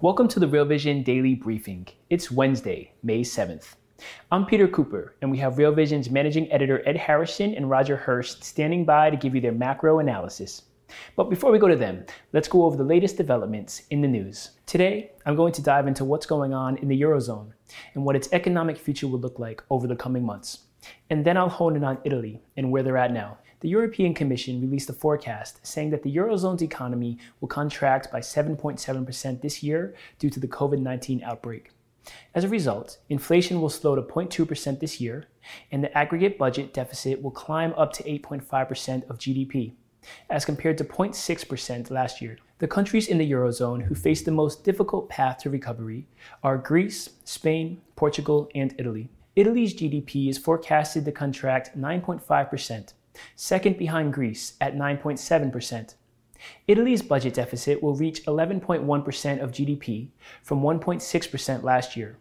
Welcome to the Real Vision Daily Briefing. It's Wednesday, May 7th. I'm Peter Cooper, and we have Real Vision's managing editor Ed Harrison and Roger Hirst standing by to give you their macro analysis. But before we go to them, let's go over the latest developments in the news. Today, I'm going to dive into what's going on in the Eurozone and what its economic future will look like over the coming months. And then I'll hone in on Italy and where they're at now. The European Commission released a forecast saying that the Eurozone's economy will contract by 7.7% this year due to the COVID 19 outbreak. As a result, inflation will slow to 0.2% this year, and the aggregate budget deficit will climb up to 8.5% of GDP, as compared to 0.6% last year. The countries in the Eurozone who face the most difficult path to recovery are Greece, Spain, Portugal, and Italy. Italy's GDP is forecasted to contract 9.5%, second behind Greece at 9.7%. Italy's budget deficit will reach 11.1% of GDP from 1.6% last year,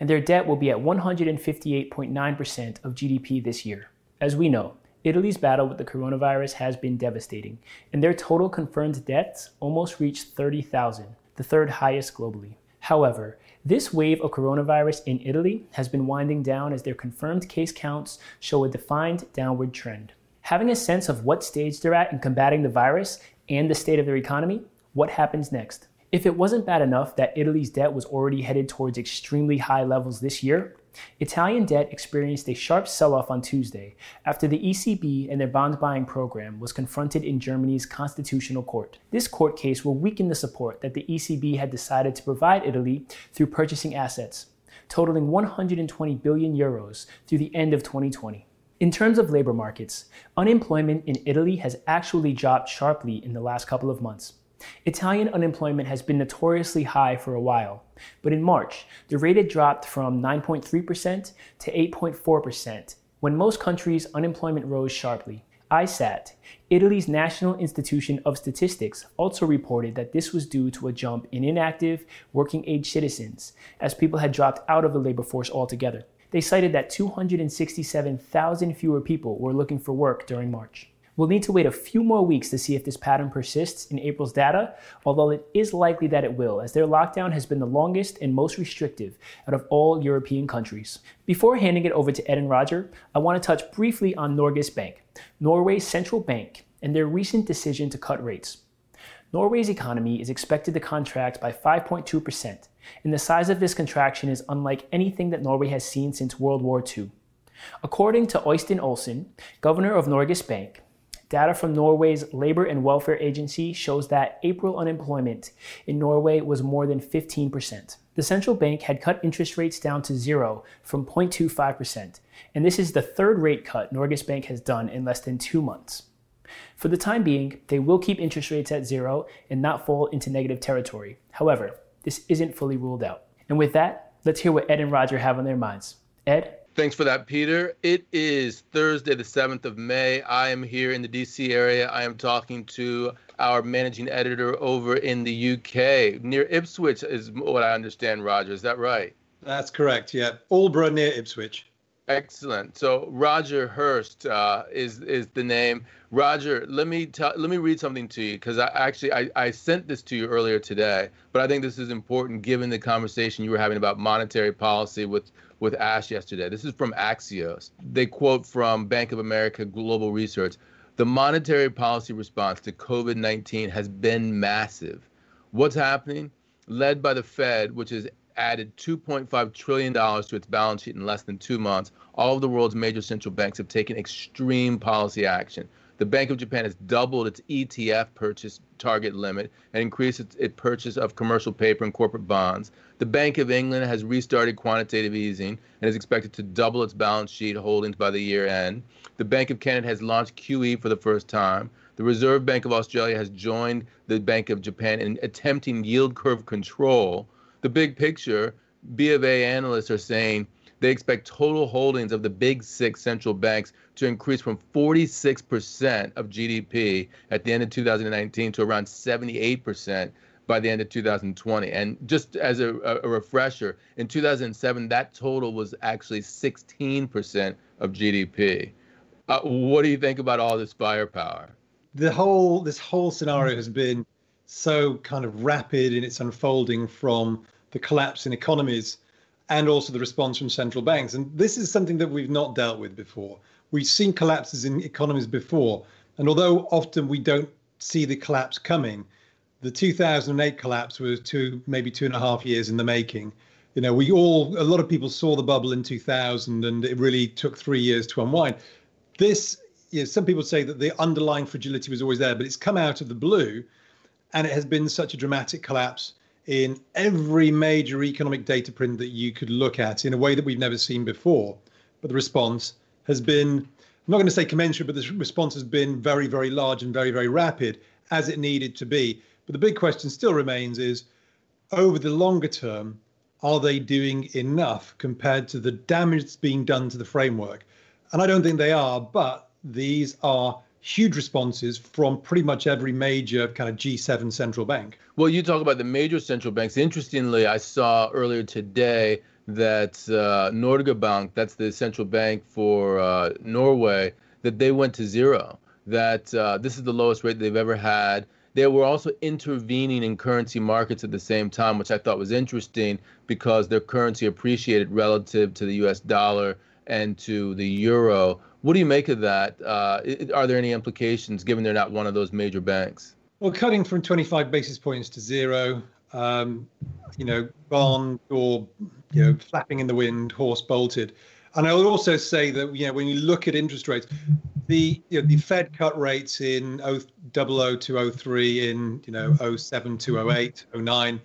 and their debt will be at 158.9% of GDP this year. As we know, Italy's battle with the coronavirus has been devastating, and their total confirmed deaths almost reached 30,000, the third highest globally. However, this wave of coronavirus in Italy has been winding down as their confirmed case counts show a defined downward trend having a sense of what stage they're at in combating the virus and the state of their economy, what happens next? If it wasn't bad enough that Italy's debt was already headed towards extremely high levels this year, Italian debt experienced a sharp sell off on Tuesday after the ECB and their bond buying program was confronted in Germany's constitutional court. This court case will weaken the support that the ECB had decided to provide Italy through purchasing assets, totaling 120 billion euros through the end of 2020. In terms of labor markets, unemployment in Italy has actually dropped sharply in the last couple of months. Italian unemployment has been notoriously high for a while, but in March, the rate had dropped from 9.3% to 8.4%, when most countries' unemployment rose sharply. ISTAT, Italy's National Institution of Statistics, also reported that this was due to a jump in inactive, working age citizens, as people had dropped out of the labor force altogether. They cited that 267,000 fewer people were looking for work during March. We'll need to wait a few more weeks to see if this pattern persists in April's data, although it is likely that it will, as their lockdown has been the longest and most restrictive out of all European countries. Before handing it over to Ed and Roger, I want to touch briefly on Norges Bank, Norway's central bank, and their recent decision to cut rates. Norway's economy is expected to contract by 5.2%, and the size of this contraction is unlike anything that Norway has seen since World War II. According to Øystein Olsen, governor of Norges Bank, data from Norway's Labor and Welfare Agency shows that April unemployment in Norway was more than 15%. The central bank had cut interest rates down to zero from 0.25%, and this is the third rate cut Norges Bank has done in less than two months. For the time being, they will keep interest rates at zero and not fall into negative territory. However, this isn't fully ruled out. And with that, let's hear what Ed and Roger have on their minds. Ed? Thanks for that, Peter. It is Thursday, the 7th of May. I am here in the DC area. I am talking to our managing editor over in the UK. Near Ipswich is what I understand, Roger. Is that right? That's correct, yeah. Aldeburgh near Ipswich. Excellent. So Roger Hirst uh, is is the name. Roger, let me tell, let me read something to you because I actually I, I sent this to you earlier today, but I think this is important given the conversation you were having about monetary policy with with Ash yesterday. This is from Axios. They quote from Bank of America Global Research. The monetary policy response to COVID 19 has been massive. What's happening? Led by the Fed, which has added $2.5 trillion to its balance sheet in less than two months, all of the world's major central banks have taken extreme policy action. The Bank of Japan has doubled its ETF purchase target limit and increased its, its, purchase of commercial paper and corporate bonds. The Bank of England has restarted quantitative easing and is expected to double its balance sheet holdings by the year end. The Bank of Canada has launched QE for the first time. The Reserve Bank of Australia has joined the Bank of Japan in attempting yield curve control the big picture, B of A analysts are saying they expect total holdings of the big six central banks to increase from 46% of GDP at the end of 2019 to around 78% by the end of 2020. And just as a, a, refresher, in 2007, that total was actually 16% of GDP. Uh, what do you think about all this firepower? The whole this whole scenario has been so kind of rapid in its unfolding from the collapse in economies and also the response from central banks. And this is something that we've not dealt with before. We've seen collapses in economies before. And although often we don't see the collapse coming, the 2008 collapse was two, maybe two and a half years in the making. You know, we all, a lot of people saw the bubble in 2000 and it really took three years to unwind. This, you know, some people say that the underlying fragility was always there, but it's come out of the blue and it has been such a dramatic collapse in every major economic data print that you could look at in a way that we've never seen before. But the response has been, I'm not going to say commensurate, but the response has been very, very large and very, very rapid as it needed to be. But the big question still remains is over the longer term, are they doing enough compared to the damage that's being done to the framework? And I don't think they are, but these are huge responses from pretty much every major kind of G7 central bank. Well, you talk about the major central banks. Interestingly, I saw earlier today that uh, Norge Bank, that's the central bank for uh, Norway, that they went to zero. That uh, this is the lowest rate they've ever had. They were also intervening in currency markets at the same time, which I thought was interesting because their currency appreciated relative to the US dollar and to the euro. What do you make of that? Uh, are there any implications given they're not one of those major banks? Well, cutting from 25 basis points to zero, um, you know, bond or you know, flapping in the wind, horse bolted. And I would also say that you know when you look at interest rates, the you know, the Fed cut rates in 00 to 03, in you know 07 to 08, 09.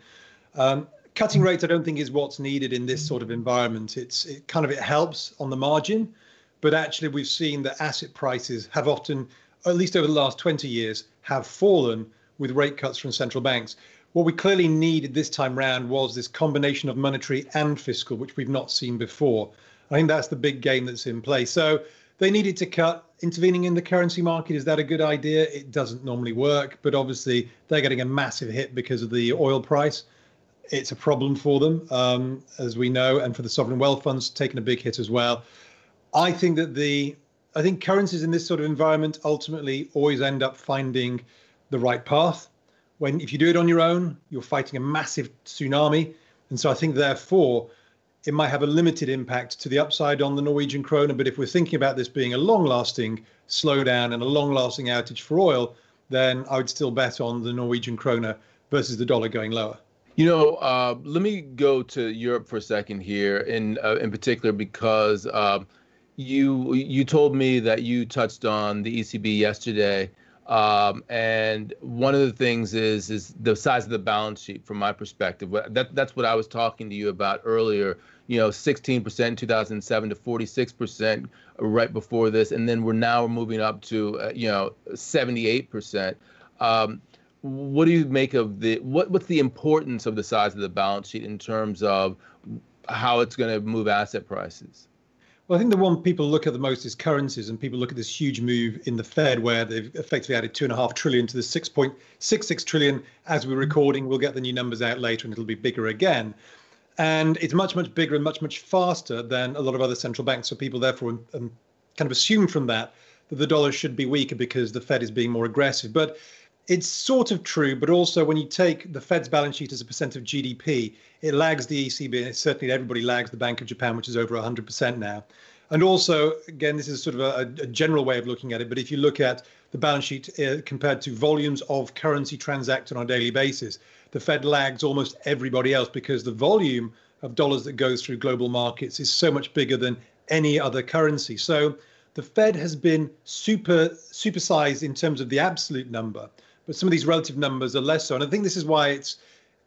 Um, cutting rates, I don't think is what's needed in this sort of environment. It's it kind of it helps on the margin, but actually we've seen that asset prices have often, at least over the last 20 years, have fallen with rate cuts from central banks. What we clearly needed this time round was this combination of monetary and fiscal, which we've not seen before. I think that's the big game that's in play. So they needed to cut. Intervening in the currency market, is that a good idea? It doesn't normally work, but obviously they're getting a massive hit because of the oil price. It's a problem for them, um, as we know, and for the sovereign wealth funds taking a big hit as well. I think that the I think currencies in this sort of environment ultimately always end up finding the right path. When if you do it on your own, you're fighting a massive tsunami, and so I think therefore it might have a limited impact to the upside on the Norwegian krona. But if we're thinking about this being a long-lasting slowdown and a long-lasting outage for oil, then I would still bet on the Norwegian krona versus the dollar going lower. You know, uh, let me go to Europe for a second here, in uh, in particular because. Uh, you you told me that you touched on the ECB yesterday, um, and one of the things is is the size of the balance sheet from my perspective. That that's what I was talking to you about earlier. You know, 16% in 2007 to 46% right before this, and then we're now moving up to uh, you know 78%. Um, what do you make of the what what's the importance of the size of the balance sheet in terms of how it's going to move asset prices? Well, I think the one people look at the most is currencies, and people look at this huge move in the Fed where they've effectively added two and a half trillion to the 6.66 trillion as we're recording. We'll get the new numbers out later, and it'll be bigger again. and it's much much bigger and much much faster than a lot of other central banks. So people therefore um, kind of assume from that that the dollar should be weaker because the Fed is being more aggressive. But it's sort of true, but also when you take the Fed's balance sheet as a percent of GDP, it lags the ECB, and certainly everybody lags the Bank of Japan, which is over 100% now. And also, again, this is sort of a, a general way of looking at it, but if you look at the balance sheet uh, compared to volumes of currency transacted on a daily basis, the Fed lags almost everybody else because the volume of dollars that goes through global markets is so much bigger than any other currency. So the Fed has been super supersized in terms of the absolute number, but some of these relative numbers are less so. And I think this is why it's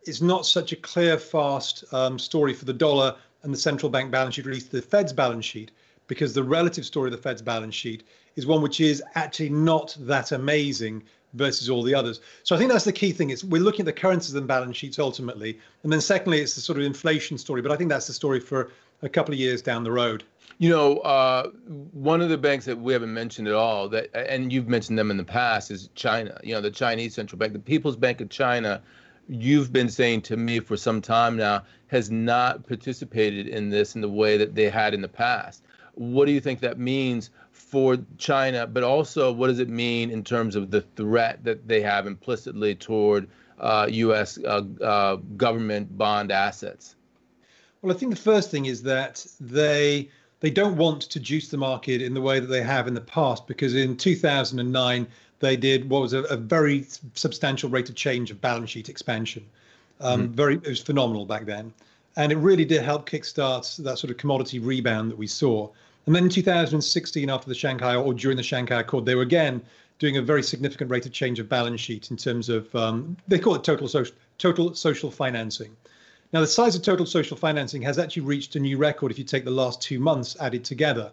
it's not such a clear, fast um, story for the dollar and the central bank balance sheet, least the Fed's balance sheet, because the relative story of the Fed's balance sheet is one which is actually not that amazing versus all the others. So I think that's the key thing. Is we're looking at the currencies and balance sheets ultimately, and then secondly, it's the sort of inflation story. But I think that's the story for a couple of years down the road. You know, uh, one of the banks that we haven't mentioned at all that, and you've mentioned them in the past, is China. You know, the Chinese central bank, the People's Bank of China. You've been saying to me for some time now has not participated in this in the way that they had in the past. What do you think that means for China? But also, what does it mean in terms of the threat that they have implicitly toward uh, U.S. Uh, uh, government bond assets? Well, I think the first thing is that they they don't want to juice the market in the way that they have in the past, because in 2009 they did what was a, a very substantial rate of change of balance sheet expansion. Um, mm-hmm. Very, it was phenomenal back then, and it really did help kickstart that sort of commodity rebound that we saw. And then in 2016, after the Shanghai or during the Shanghai Accord, they were again doing a very significant rate of change of balance sheet in terms of um, they call it total social total social financing. Now, the size of total social financing has actually reached a new record if you take the last two months added together,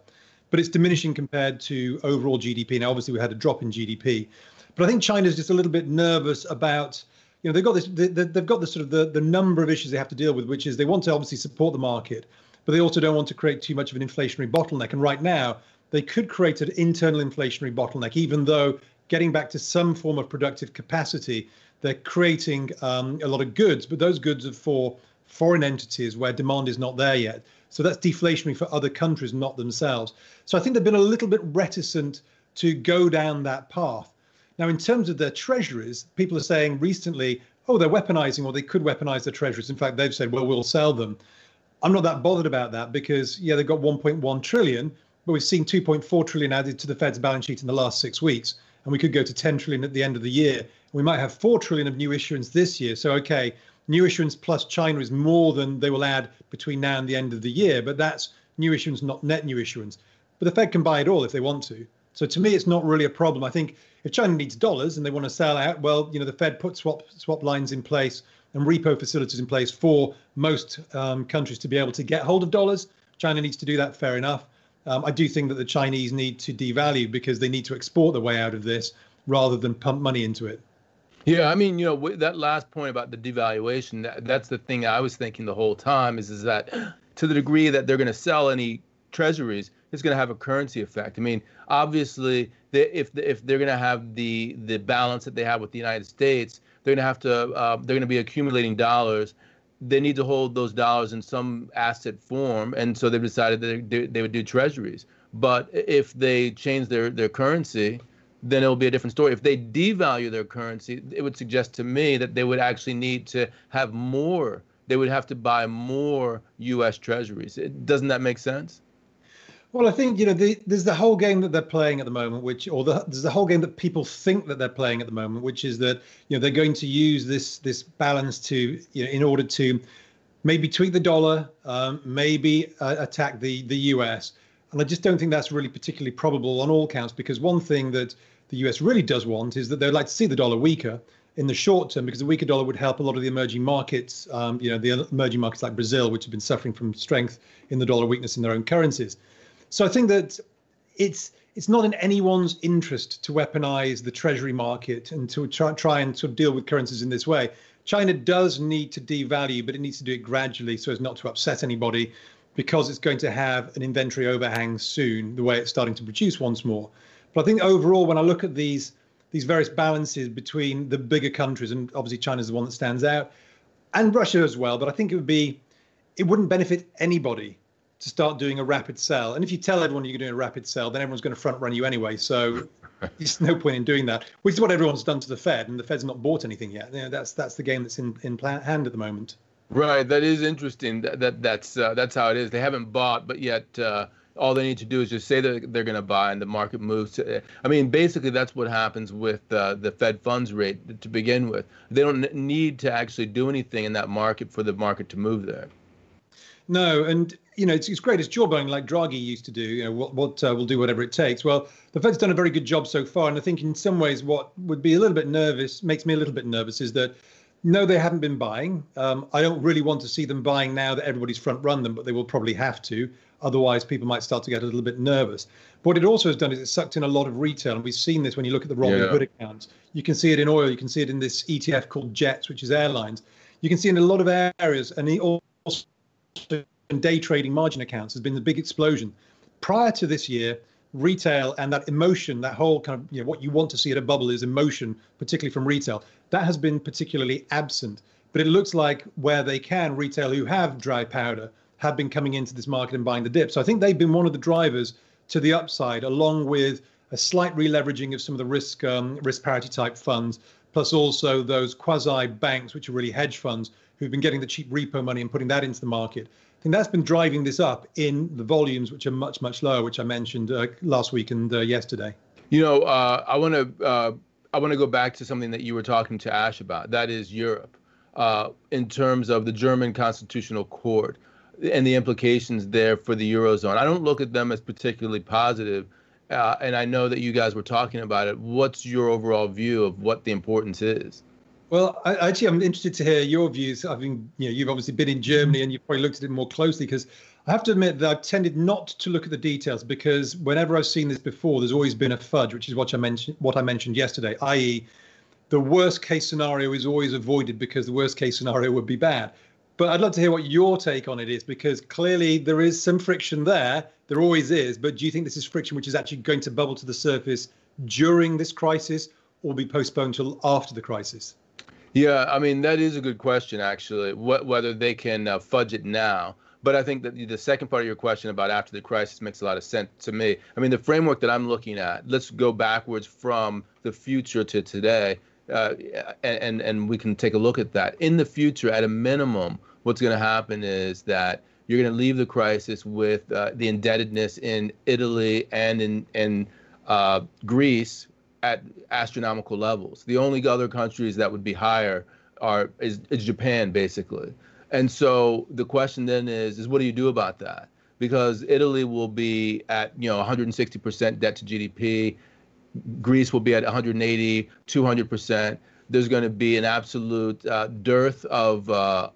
but it's diminishing compared to overall GDP. Now, obviously, we had a drop in GDP, but I think China's just a little bit nervous about. You know, they've got this. They, they've got the sort of the, the number of issues they have to deal with, which is they want to obviously support the market, but they also don't want to create too much of an inflationary bottleneck. And right now, they could create an internal inflationary bottleneck, even though getting back to some form of productive capacity, they're creating um, a lot of goods, but those goods are for foreign entities where demand is not there yet. So that's deflationary for other countries, not themselves. So I think they've been a little bit reticent to go down that path. Now, in terms of their treasuries, people are saying recently, oh, they're weaponizing or they could weaponize their treasuries. In fact, they've said, well, we'll sell them. I'm not that bothered about that because, yeah, they've got 1.1 trillion, but we've seen 2.4 trillion added to the Fed's balance sheet in the last six weeks. And we could go to 10 trillion at the end of the year. We might have 4 trillion of new issuance this year. So, okay, new issuance plus China is more than they will add between now and the end of the year, but that's new issuance, not net new issuance. But the Fed can buy it all if they want to. So to me, it's not really a problem. I think if China needs dollars and they want to sell out, well, you know, the Fed put swap swap lines in place and repo facilities in place for most um, countries to be able to get hold of dollars. China needs to do that, fair enough. Um, I do think that the Chinese need to devalue because they need to export their way out of this rather than pump money into it. Yeah, I mean, you know, that last point about the devaluation, that, that's the thing I was thinking the whole time is, is that to the degree that they're going to sell any treasuries, it's going to have a currency effect. I mean, obviously, they, if if they're going to have the the balance that they have with the United States, they're going to have to uh, they're going to be accumulating dollars. They need to hold those dollars in some asset form, and so they've decided that they, they would do treasuries. But if they change their their currency, then it'll be a different story. If they devalue their currency, it would suggest to me that they would actually need to have more. They would have to buy more U.S. Treasuries. It, doesn't that make sense? Well, I think you know the, there's the whole game that they're playing at the moment, which or the, there's the whole game that people think that they're playing at the moment, which is that you know they're going to use this this balance to you know in order to maybe tweak the dollar, um, maybe uh, attack the the U.S. And I just don't think that's really particularly probable on all counts because one thing that the US really does want is that they'd like to see the dollar weaker in the short term because the weaker dollar would help a lot of the emerging markets, um, you know, the emerging markets like Brazil, which have been suffering from strength in the dollar weakness in their own currencies. So I think that it's it's not in anyone's interest to weaponize the treasury market and to try, try and sort of deal with currencies in this way. China does need to devalue, but it needs to do it gradually so as not to upset anybody because it's going to have an inventory overhang soon, the way it's starting to produce once more. But I think overall, when I look at these these various balances between the bigger countries, and obviously China is the one that stands out, and Russia as well. But I think it would be it wouldn't benefit anybody to start doing a rapid sell. And if you tell everyone you're doing a rapid sell, then everyone's going to front run you anyway. So there's no point in doing that, which is what everyone's done to the Fed, and the Fed's not bought anything yet. You know, that's that's the game that's in in hand at the moment. Right, that is interesting. That, that that's uh, that's how it is. They haven't bought, but yet uh, all they need to do is just say that they're going to buy, and the market moves. To, I mean, basically, that's what happens with uh, the Fed funds rate to begin with. They don't need to actually do anything in that market for the market to move there. No, and you know it's, it's great. It's jawboning like Draghi used to do. You know what what uh, will do whatever it takes. Well, the Fed's done a very good job so far, and I think in some ways what would be a little bit nervous makes me a little bit nervous is that no, they haven't been buying. Um, I don't really want to see them buying now that everybody's front run them, but they will probably have to. Otherwise, people might start to get a little bit nervous. But what it also has done is it's sucked in a lot of retail, and we've seen this when you look at the Robinhood accounts. You can see it in oil. You can see it in this ETF called Jets, which is airlines. You can see in a lot of areas, and the also day trading margin accounts has been the big explosion. Prior to this year, retail and that emotion, that whole kind of you know what you want to see at a bubble is emotion, particularly from retail. That has been particularly absent. But it looks like where they can, retail who have dry powder have been coming into this market and buying the dip. So I think they've been one of the drivers to the upside, along with a slight releveraging of some of the risk um, risk parity type funds, plus also those quasi banks, which are really hedge funds, who've been getting the cheap repo money and putting that into the market. I think that's been driving this up in the volumes, which are much much lower, which I mentioned uh, last week and uh, yesterday. You know, uh, I want to uh, I want to go back to something that you were talking to Ash about. That is Europe, uh, in terms of the German Constitutional Court and the implications there for the eurozone. I don't look at them as particularly positive, uh, and I know that you guys were talking about it. What's your overall view of what the importance is? Well, I, actually, I'm interested to hear your views. I mean, you know, you've obviously been in Germany and you've probably looked at it more closely because I have to admit that I've tended not to look at the details because whenever I've seen this before, there's always been a fudge, which is what I mentioned, what I mentioned yesterday, i.e., the worst case scenario is always avoided because the worst case scenario would be bad. But I'd love to hear what your take on it is because clearly there is some friction there. There always is. But do you think this is friction which is actually going to bubble to the surface during this crisis or be postponed till after the crisis? Yeah, I mean, that is a good question, actually, whether they can uh, fudge it now. But I think that the second part of your question about after the crisis makes a lot of sense to me. I mean, the framework that I'm looking at, let's go backwards from the future to today, uh, and, and we can take a look at that. In the future, at a minimum, what's going to happen is that you're going to leave the crisis with uh, the indebtedness in Italy and in, in uh, Greece at astronomical levels. The only other countries that would be higher are is, is Japan, basically. And so the question then is, is what do you do about that? Because Italy will be at you know 160% debt to GDP, Greece will be at 180, 200%. There's going to be an absolute uh, dearth of uh,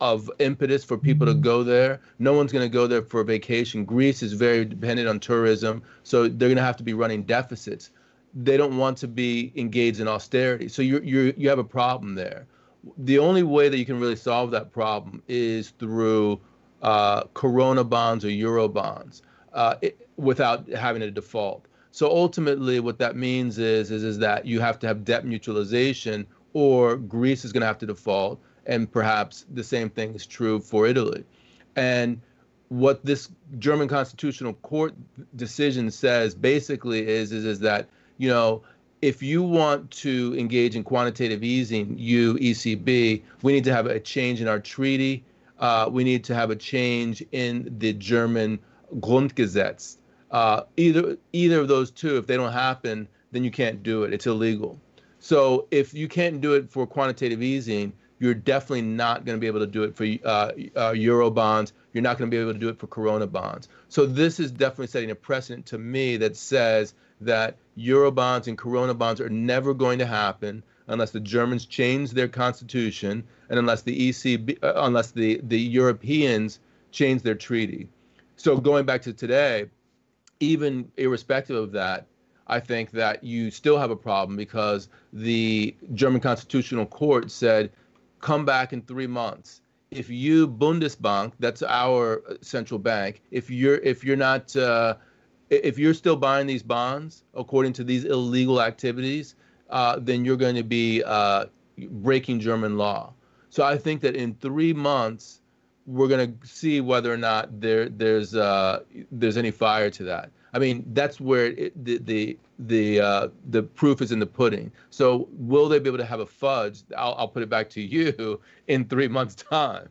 of impetus for people to go there. No one's going to go there for a vacation. Greece is very dependent on tourism, so they're going to have to be running deficits. They don't want to be engaged in austerity. So you you you have a problem there. The only way that you can really solve that problem is through uh, Corona bonds or Euro bonds uh, it, without having a default. So ultimately, what that means is, is is that you have to have debt mutualization, or Greece is going to have to default and perhaps the same thing is true for Italy. And what this German Constitutional Court decision says basically is, is, is that, you know, if you want to engage in quantitative easing, you, ECB, we need to have a change in our treaty. Uh, we need to have a change in the German Grundgesetz. Uh, either either of those two, if they don't happen, then you can't do it. It's illegal. So if you can't do it for quantitative easing, you're definitely not going to be able to do it for uh, uh, euro bonds. You're not going to be able to do it for corona bonds. So this is definitely setting a precedent to me that says that euro bonds and corona bonds are never going to happen unless the Germans change their constitution and unless the ECB, uh, unless the the Europeans change their treaty. So going back to today, even irrespective of that, I think that you still have a problem because the German Constitutional Court said come back in three months. If you Bundesbank, that's our central bank, if you're if you're not uh, if you're still buying these bonds according to these illegal activities, uh, then you're going to be uh, breaking German law. So I think that in three months, we're going to see whether or not there there's uh, there's any fire to that. I mean, that's where it, the the the uh, the proof is in the pudding. So, will they be able to have a fudge? I'll, I'll put it back to you in three months' time.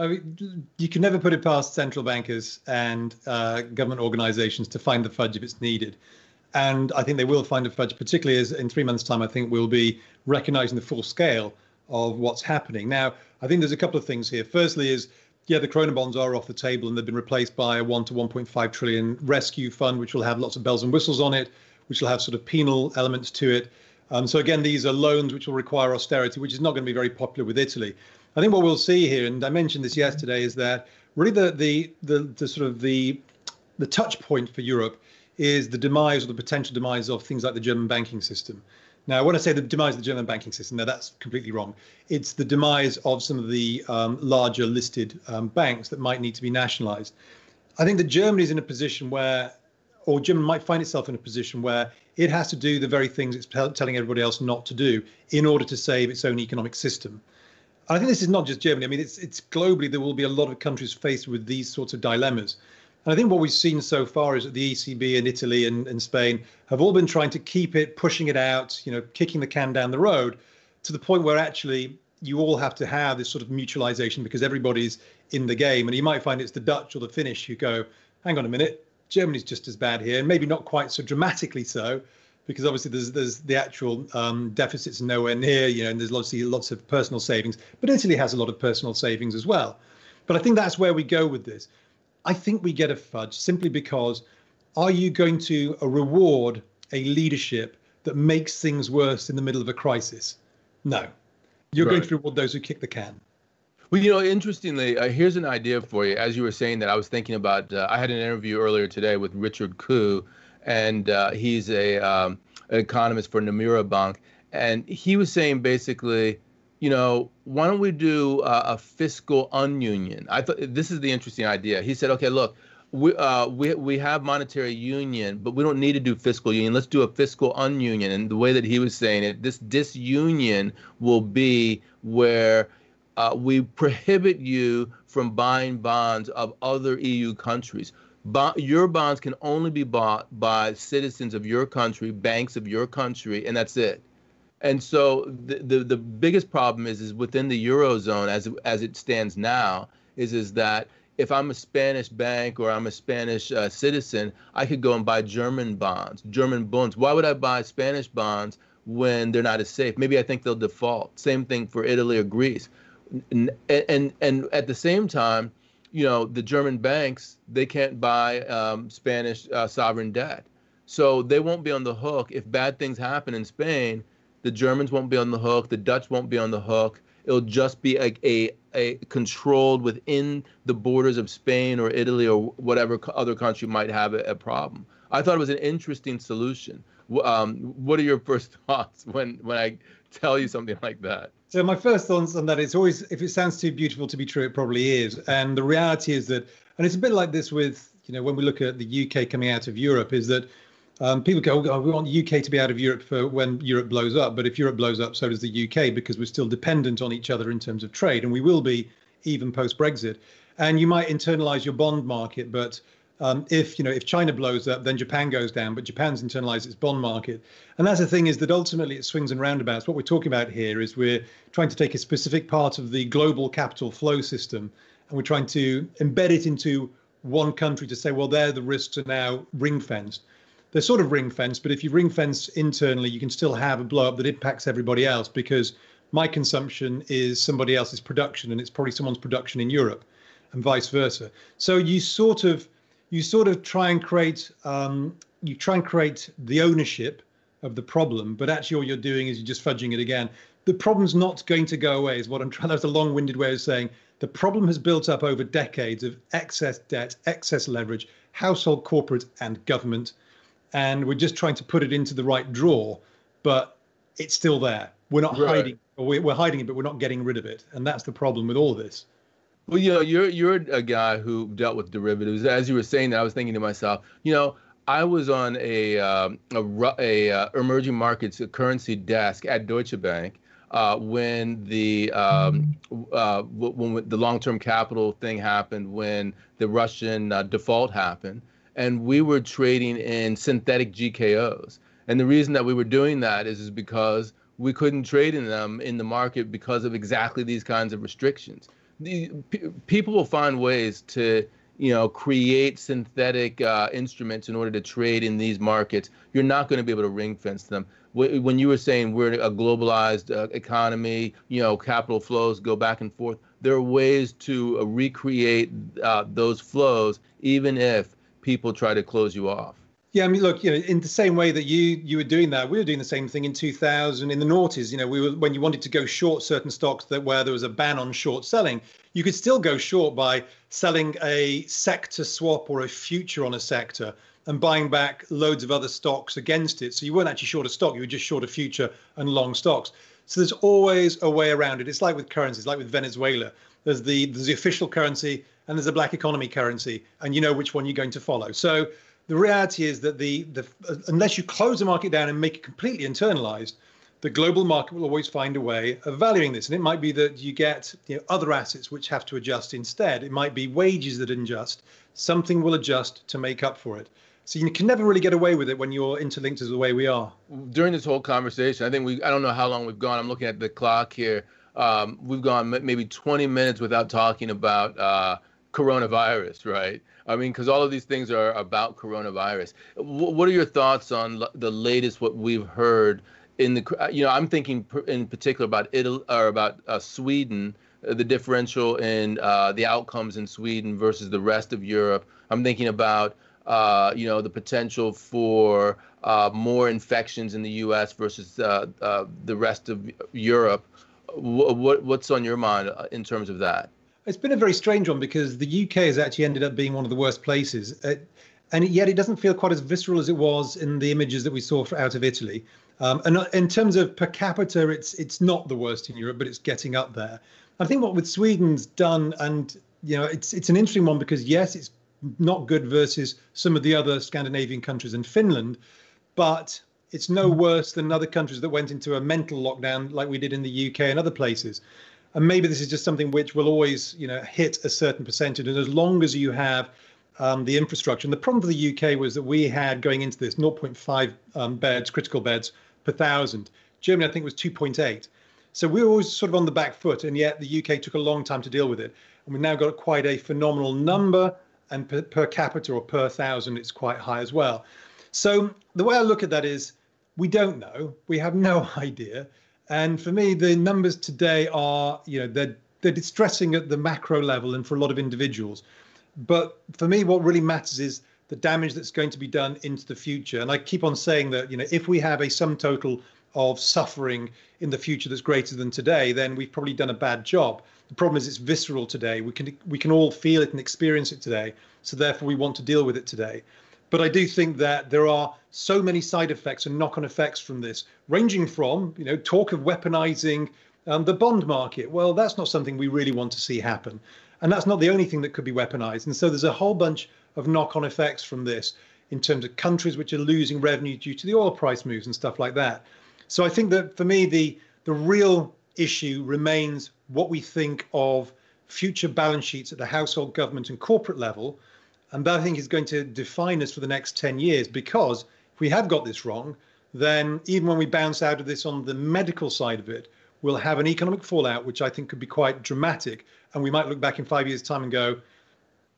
I mean, you can never put it past central bankers and uh, government organizations to find the fudge if it's needed. And I think they will find a fudge, particularly as in three months' time, I think we'll be recognizing the full scale of what's happening. Now, I think there's a couple of things here. Firstly, is yeah, the Corona bonds are off the table and they've been replaced by a one to 1.5 trillion rescue fund, which will have lots of bells and whistles on it, which will have sort of penal elements to it. Um, so again, these are loans which will require austerity, which is not going to be very popular with Italy. I think what we'll see here, and I mentioned this yesterday, is that really the the the, the sort of the the touch point for Europe is the demise or the potential demise of things like the German banking system. Now, when I say the demise of the German banking system, now that's completely wrong. It's the demise of some of the um, larger listed um, banks that might need to be nationalized. I think that Germany is in a position where, or Germany might find itself in a position where it has to do the very things it's telling everybody else not to do in order to save its own economic system. I think this is not just Germany. I mean, it's it's globally there will be a lot of countries faced with these sorts of dilemmas. And I think what we've seen so far is that the ECB and Italy and, and Spain have all been trying to keep it, pushing it out, you know, kicking the can down the road to the point where actually you all have to have this sort of mutualization because everybody's in the game. And you might find it's the Dutch or the Finnish who go, hang on a minute, Germany's just as bad here, and maybe not quite so dramatically so, because obviously there's there's the actual um, deficits nowhere near, you know, and there's obviously lots of personal savings. But Italy has a lot of personal savings as well. But I think that's where we go with this. I think we get a fudge simply because are you going to reward a leadership that makes things worse in the middle of a crisis? No. You're right. going to reward those who kick the can. Well, you know, interestingly, uh, here's an idea for you. As you were saying that, I was thinking about. Uh, I had an interview earlier today with Richard Koo, and uh, he's a um, an economist for Nomura Bank, and he was saying basically, you know, why don't we do uh, a fiscal ununion? I thought this is the interesting idea. He said, okay, look, we uh, we we have monetary union, but we don't need to do fiscal union. Let's do a fiscal ununion. And the way that he was saying it, this disunion will be where uh, we prohibit you from buying bonds of other EU countries your bonds can only be bought by citizens of your country, banks of your country, and that's it. And so the, the, the biggest problem is is within the eurozone as as it stands now is is that if I'm a Spanish bank or I'm a Spanish uh, citizen, I could go and buy German bonds, German bonds. Why would I buy Spanish bonds when they're not as safe? Maybe I think they'll default. Same thing for Italy or Greece. And and, and at the same time, you know, the German banks, they can't buy um, Spanish uh, sovereign debt. So they won't be on the hook. If bad things happen in Spain, the Germans won't be on the hook, the Dutch won't be on the hook. It'll just be a, a, a controlled within the borders of Spain or Italy or whatever other country might have a, a problem. I thought it was an interesting solution. Um, what are your first thoughts when, when I tell you something like that? So my first thoughts on that is always if it sounds too beautiful to be true, it probably is. And the reality is that, and it's a bit like this with you know when we look at the UK coming out of Europe, is that um, people go, oh, we want the UK to be out of Europe for when Europe blows up. But if Europe blows up, so does the UK because we're still dependent on each other in terms of trade, and we will be even post Brexit. And you might internalize your bond market, but um, if you know if China blows up, then Japan goes down, but Japan's internalized its bond market. And that's the thing is that ultimately it swings and roundabouts. What we're talking about here is we're trying to take a specific part of the global capital flow system, and we're trying to embed it into one country to say, well, there the risks are now ring fenced. They're sort of ring fenced, but if you ring fence internally, you can still have a blow up that impacts everybody else because my consumption is somebody else's production, and it's probably someone's production in Europe, and vice versa. So you sort of you sort of try and create um, you try and create the ownership of the problem, but actually all you're doing is you're just fudging it again. The problem's not going to go away, is what I'm trying. That's a long-winded way of saying the problem has built up over decades of excess debt, excess leverage, household, corporate, and government, and we're just trying to put it into the right drawer, but it's still there. We're not right. hiding, we're hiding it, but we're not getting rid of it, and that's the problem with all this. Well, you know, you're you're a guy who dealt with derivatives. As you were saying that, I was thinking to myself, you know, I was on a um, a, a uh, emerging markets currency desk at Deutsche Bank uh, when the um, uh, when the long-term capital thing happened, when the Russian uh, default happened, and we were trading in synthetic GKOs. And the reason that we were doing that is, is because we couldn't trade in them in the market because of exactly these kinds of restrictions. The, p- people will find ways to you know, create synthetic uh, instruments in order to trade in these markets, you're not going to be able to ring fence them. When you were saying we're a globalized uh, economy, you know, capital flows go back and forth. There are ways to uh, recreate uh, those flows, even if people try to close you off. Yeah, I mean, look, you know, in the same way that you you were doing that, we were doing the same thing in 2000 in the noughties. You know, we were when you wanted to go short certain stocks that where there was a ban on short selling, you could still go short by selling a sector swap or a future on a sector and buying back loads of other stocks against it. So you weren't actually short a stock; you were just short a future and long stocks. So there's always a way around it. It's like with currencies, like with Venezuela. There's the there's the official currency and there's a black economy currency, and you know which one you're going to follow. So the reality is that the, the unless you close the market down and make it completely internalized, the global market will always find a way of valuing this. And it might be that you get you know, other assets which have to adjust instead. It might be wages that adjust. Something will adjust to make up for it. So you can never really get away with it when you're interlinked as the way we are. During this whole conversation, I think we, I don't know how long we've gone. I'm looking at the clock here. Um, we've gone maybe 20 minutes without talking about uh, coronavirus, right? I mean, because all of these things are about coronavirus. W- what are your thoughts on the latest, what we've heard in the, uh, you know, I'm thinking in particular about Italy or about uh, Sweden, uh, the differential in uh, the outcomes in Sweden versus the rest of Europe. I'm thinking about, uh, you know, the potential for uh, more infections in the U.S. versus the rest of Europe. W- what, what's on your mind in terms of that? It's been a very strange one because the UK has actually ended up being one of the worst places. Uh, and yet it doesn't feel quite as visceral as it was in the images that we saw out of Italy. Um, and in terms of per capita, it's it's not the worst in Europe, but it's getting up there. I think what with Sweden's done, and you know, it's it's an interesting one because yes, it's not good versus some of the other Scandinavian countries and Finland, but it's no worse than other countries that went into a mental lockdown like we did in the UK and other places and maybe this is just something which will always you know hit a certain percentage. And as long as you have um, the infrastructure and the problem for the uk was that we had going into this 0.5 um, beds critical beds per thousand. Germany i think was 2.8 so we were always sort of on the back foot and yet the uk took a long time to deal with it. And we've now got quite a phenomenal number and per, per capita or per thousand it's quite high as well. So the way i look at that is we don't know. We have no idea and for me, the numbers today are, you know, they're they're distressing at the macro level and for a lot of individuals. But for me, what really matters is the damage that's going to be done into the future. And I keep on saying that, you know, if we have a sum total of suffering in the future that's greater than today, then we've probably done a bad job. The problem is it's visceral today. We can we can all feel it and experience it today. So therefore, we want to deal with it today. But I do think that there are so many side effects and knock-on effects from this, ranging from you know talk of weaponizing um, the bond market. Well, that's not something we really want to see happen, and that's not the only thing that could be weaponized. And so there's a whole bunch of knock-on effects from this in terms of countries which are losing revenue due to the oil price moves and stuff like that. So I think that for me the the real issue remains what we think of future balance sheets at the household, government, and corporate level and that I think is going to define us for the next 10 years because if we have got this wrong, then even when we bounce out of this on the medical side of it, we'll have an economic fallout, which I think could be quite dramatic. And we might look back in five years' time and go,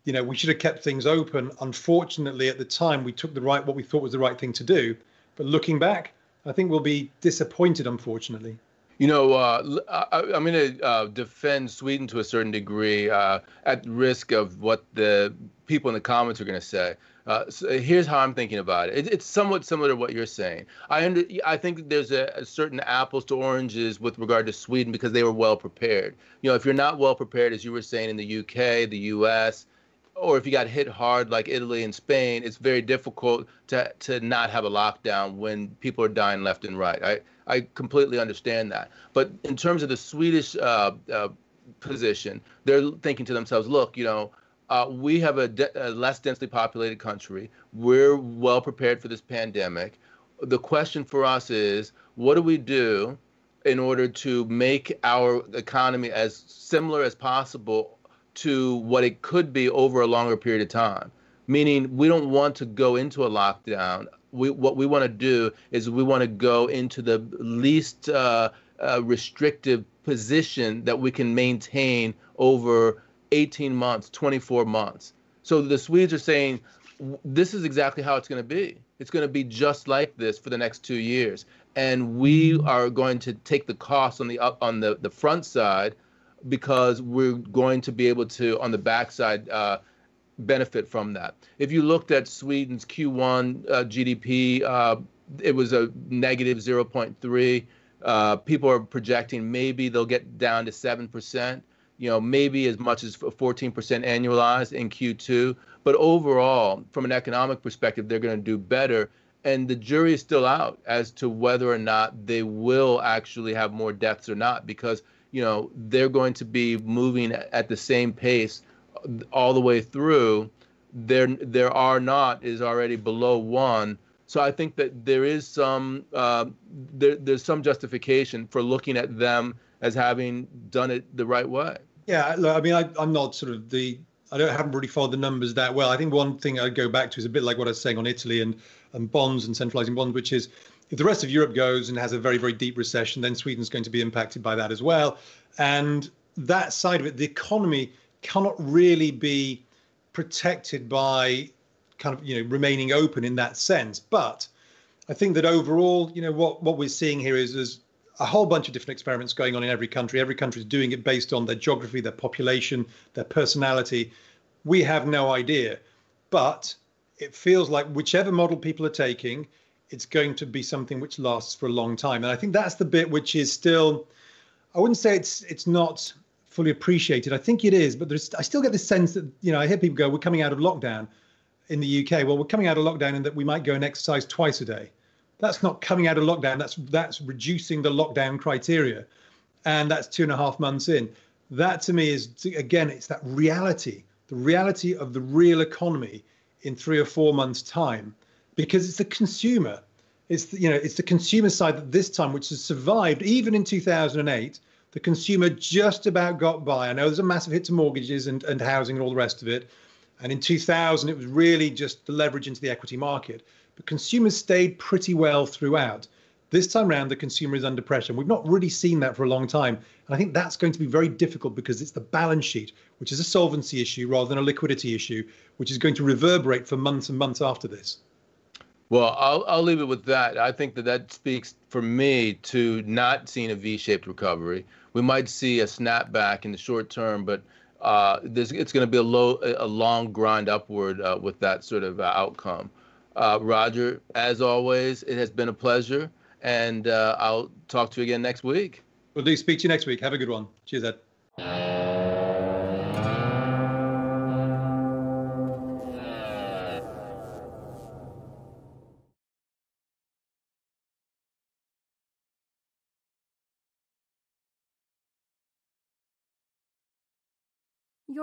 you know, we should have kept things open. Unfortunately, at the time, we took the right, what we thought was the right thing to do. But looking back, I think we'll be disappointed, unfortunately. You know, uh, I, am going to uh, defend Sweden to a certain degree uh, at risk of what the people in the comments are going to say. Uh, so here's how I'm thinking about it. it. It's somewhat similar to what you're saying. I under, I think there's a, a, certain apples to oranges with regard to Sweden because they were well prepared. You know, if you're not well prepared, as you were saying in the UK, the US, or if you got hit hard like Italy and Spain, it's very difficult to to not have a lockdown when people are dying left and right. I I completely understand that. But in terms of the Swedish uh, uh, position, they're thinking to themselves, look, you know, uh, we have a, de- a, less densely populated country. We're well prepared for this pandemic. The question for us is, what do we do in order to make our economy as similar as possible to what it could be over a longer period of time. Meaning, we don't want to go into a lockdown. We, what we want to do is we want to go into the least uh, uh, restrictive position that we can maintain over 18 months, 24 months. So the Swedes are saying this is exactly how it's going to be. It's going to be just like this for the next two years, and we are going to take the cost on the up on the the front side because we're going to be able to on the backside uh, benefit from that. If you looked at Sweden's Q1 uh, GDP, uh, it was a negative 0.3. Uh, people are projecting maybe they'll get down to seven percent. You know, maybe as much as 14% annualized in Q2. But overall, from an economic perspective, they're going to do better. And the jury is still out as to whether or not they will actually have more deaths or not, because you know they're going to be moving at the same pace all the way through. There, there R naught is already below one. So I think that there is some uh, there, there's some justification for looking at them as having done it the right way. Yeah, look, I mean, I, I'm not sort of the I don't haven't really followed the numbers that well. I think one thing I'd go back to is a bit like what I was saying on Italy and and bonds and centralizing bonds, which is if the rest of Europe goes and has a very very deep recession, then Sweden's going to be impacted by that as well. And that side of it, the economy cannot really be protected by kind of you know remaining open in that sense. But I think that overall, you know, what what we're seeing here is is a whole bunch of different experiments going on in every country. Every country is doing it based on their geography, their population, their personality. We have no idea, but it feels like whichever model people are taking, it's going to be something which lasts for a long time. And I think that's the bit which is still, I wouldn't say it's it's not fully appreciated. I think it is, but there's I still get the sense that you know I hear people go, "We're coming out of lockdown." In the UK, well, we're coming out of lockdown in that we might go and exercise twice a day that's not coming out of lockdown. That's that's reducing the lockdown criteria, and that's two and a half months in. That to me is again, it's that reality, the reality of the real economy in three or four months' time, because it's the consumer. It's the, you know it's the consumer side that this time, which has survived even in 2008. The consumer just about got by. I know there's a massive hit to mortgages and, and housing and all the rest of it. And in 2000, it was really just the leverage into the equity market but consumers stayed pretty well throughout. This time around, the consumer is under pressure. We've not really seen that for a long time. And I think that's going to be very difficult because it's the balance sheet, which is a solvency issue rather than a liquidity issue, which is going to reverberate for months and months after this. Well, I'll, I'll leave it with that. I think that that speaks for me to not seeing a V-shaped recovery. We might see a snapback in the short term, but uh, it's going to be a low, a long grind upward uh, with that sort of uh, outcome. Uh, Roger, as always, it has been a pleasure, and uh, I'll talk to you again next week. We'll do. Speak to you next week. Have a good one. Cheers, Ed.